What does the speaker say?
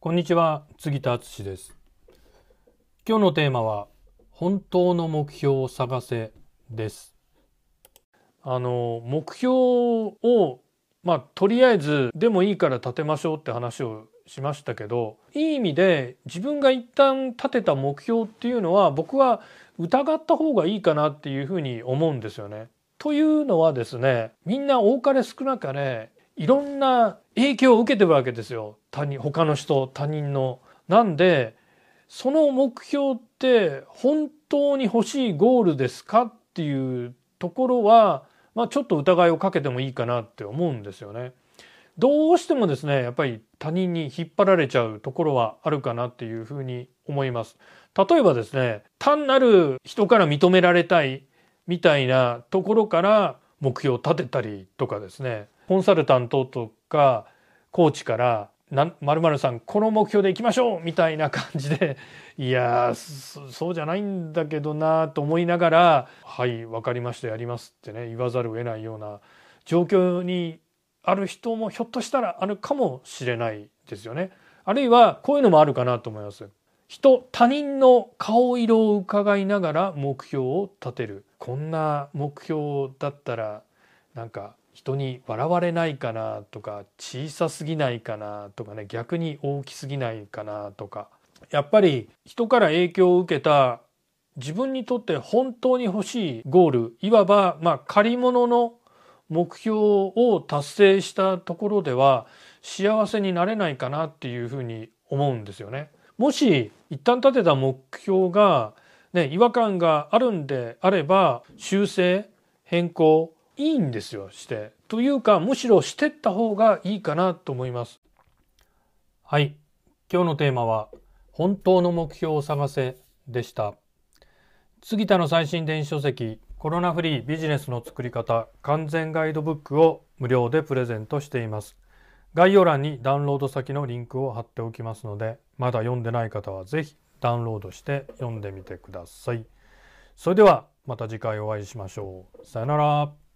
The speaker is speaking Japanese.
こんにちは杉田敦です今日のテーマは本当の目標を探せですあの目標をまあとりあえずでもいいから立てましょうって話をしましたけどいい意味で自分が一旦立てた目標っていうのは僕は疑った方がいいかなっていうふうに思うんですよね。というのはですねみんな多かれ少なかれいろんな影響を受けてるわけですよ他人他の人他人の。なんでその目標って本当に欲しいゴールですかっていうところは、まあ、ちょっと疑いをかけてもいいかなって思うんですよね。どうしてもですねやっぱり他人に引っ張られちゃうところはあるかなっていうふうに思います。例えばですね単なる人から認められたいみたいなところから目標を立てたりとかですねコンサルタントとかコーチから「まるさんこの目標でいきましょう!」みたいな感じで いやそうじゃないんだけどなと思いながら「はい分かりましたやります」ってね言わざるを得ないような状況にある人もひょっとしたらあるかもしれないですよね。あるいはこういうのもあるかなと思います。人他人の顔色を伺いながら目標を立てるこんな目標だったらなんか人に笑われないかなとか小さすぎないかなとかね逆に大きすぎないかなとかやっぱり人から影響を受けた自分にとって本当に欲しいゴールいわばまあ借り物の目標を達成したところでは幸せになれないかなっていうふうに思うんですよね。もし一旦立てた目標が、ね、違和感があるんであれば修正変更いいんですよしてというかむしろしてった方がいいかなと思います。はい今日のテーマは本当の目標を探せでした。杉田の最新電子書籍コロナフリービジネスの作り方完全ガイドブックを無料でプレゼントしています。概要欄にダウンロード先のリンクを貼っておきますので、まだ読んでない方は是非ダウンロードして読んでみてください。それではまた次回お会いしましょう。さよなら。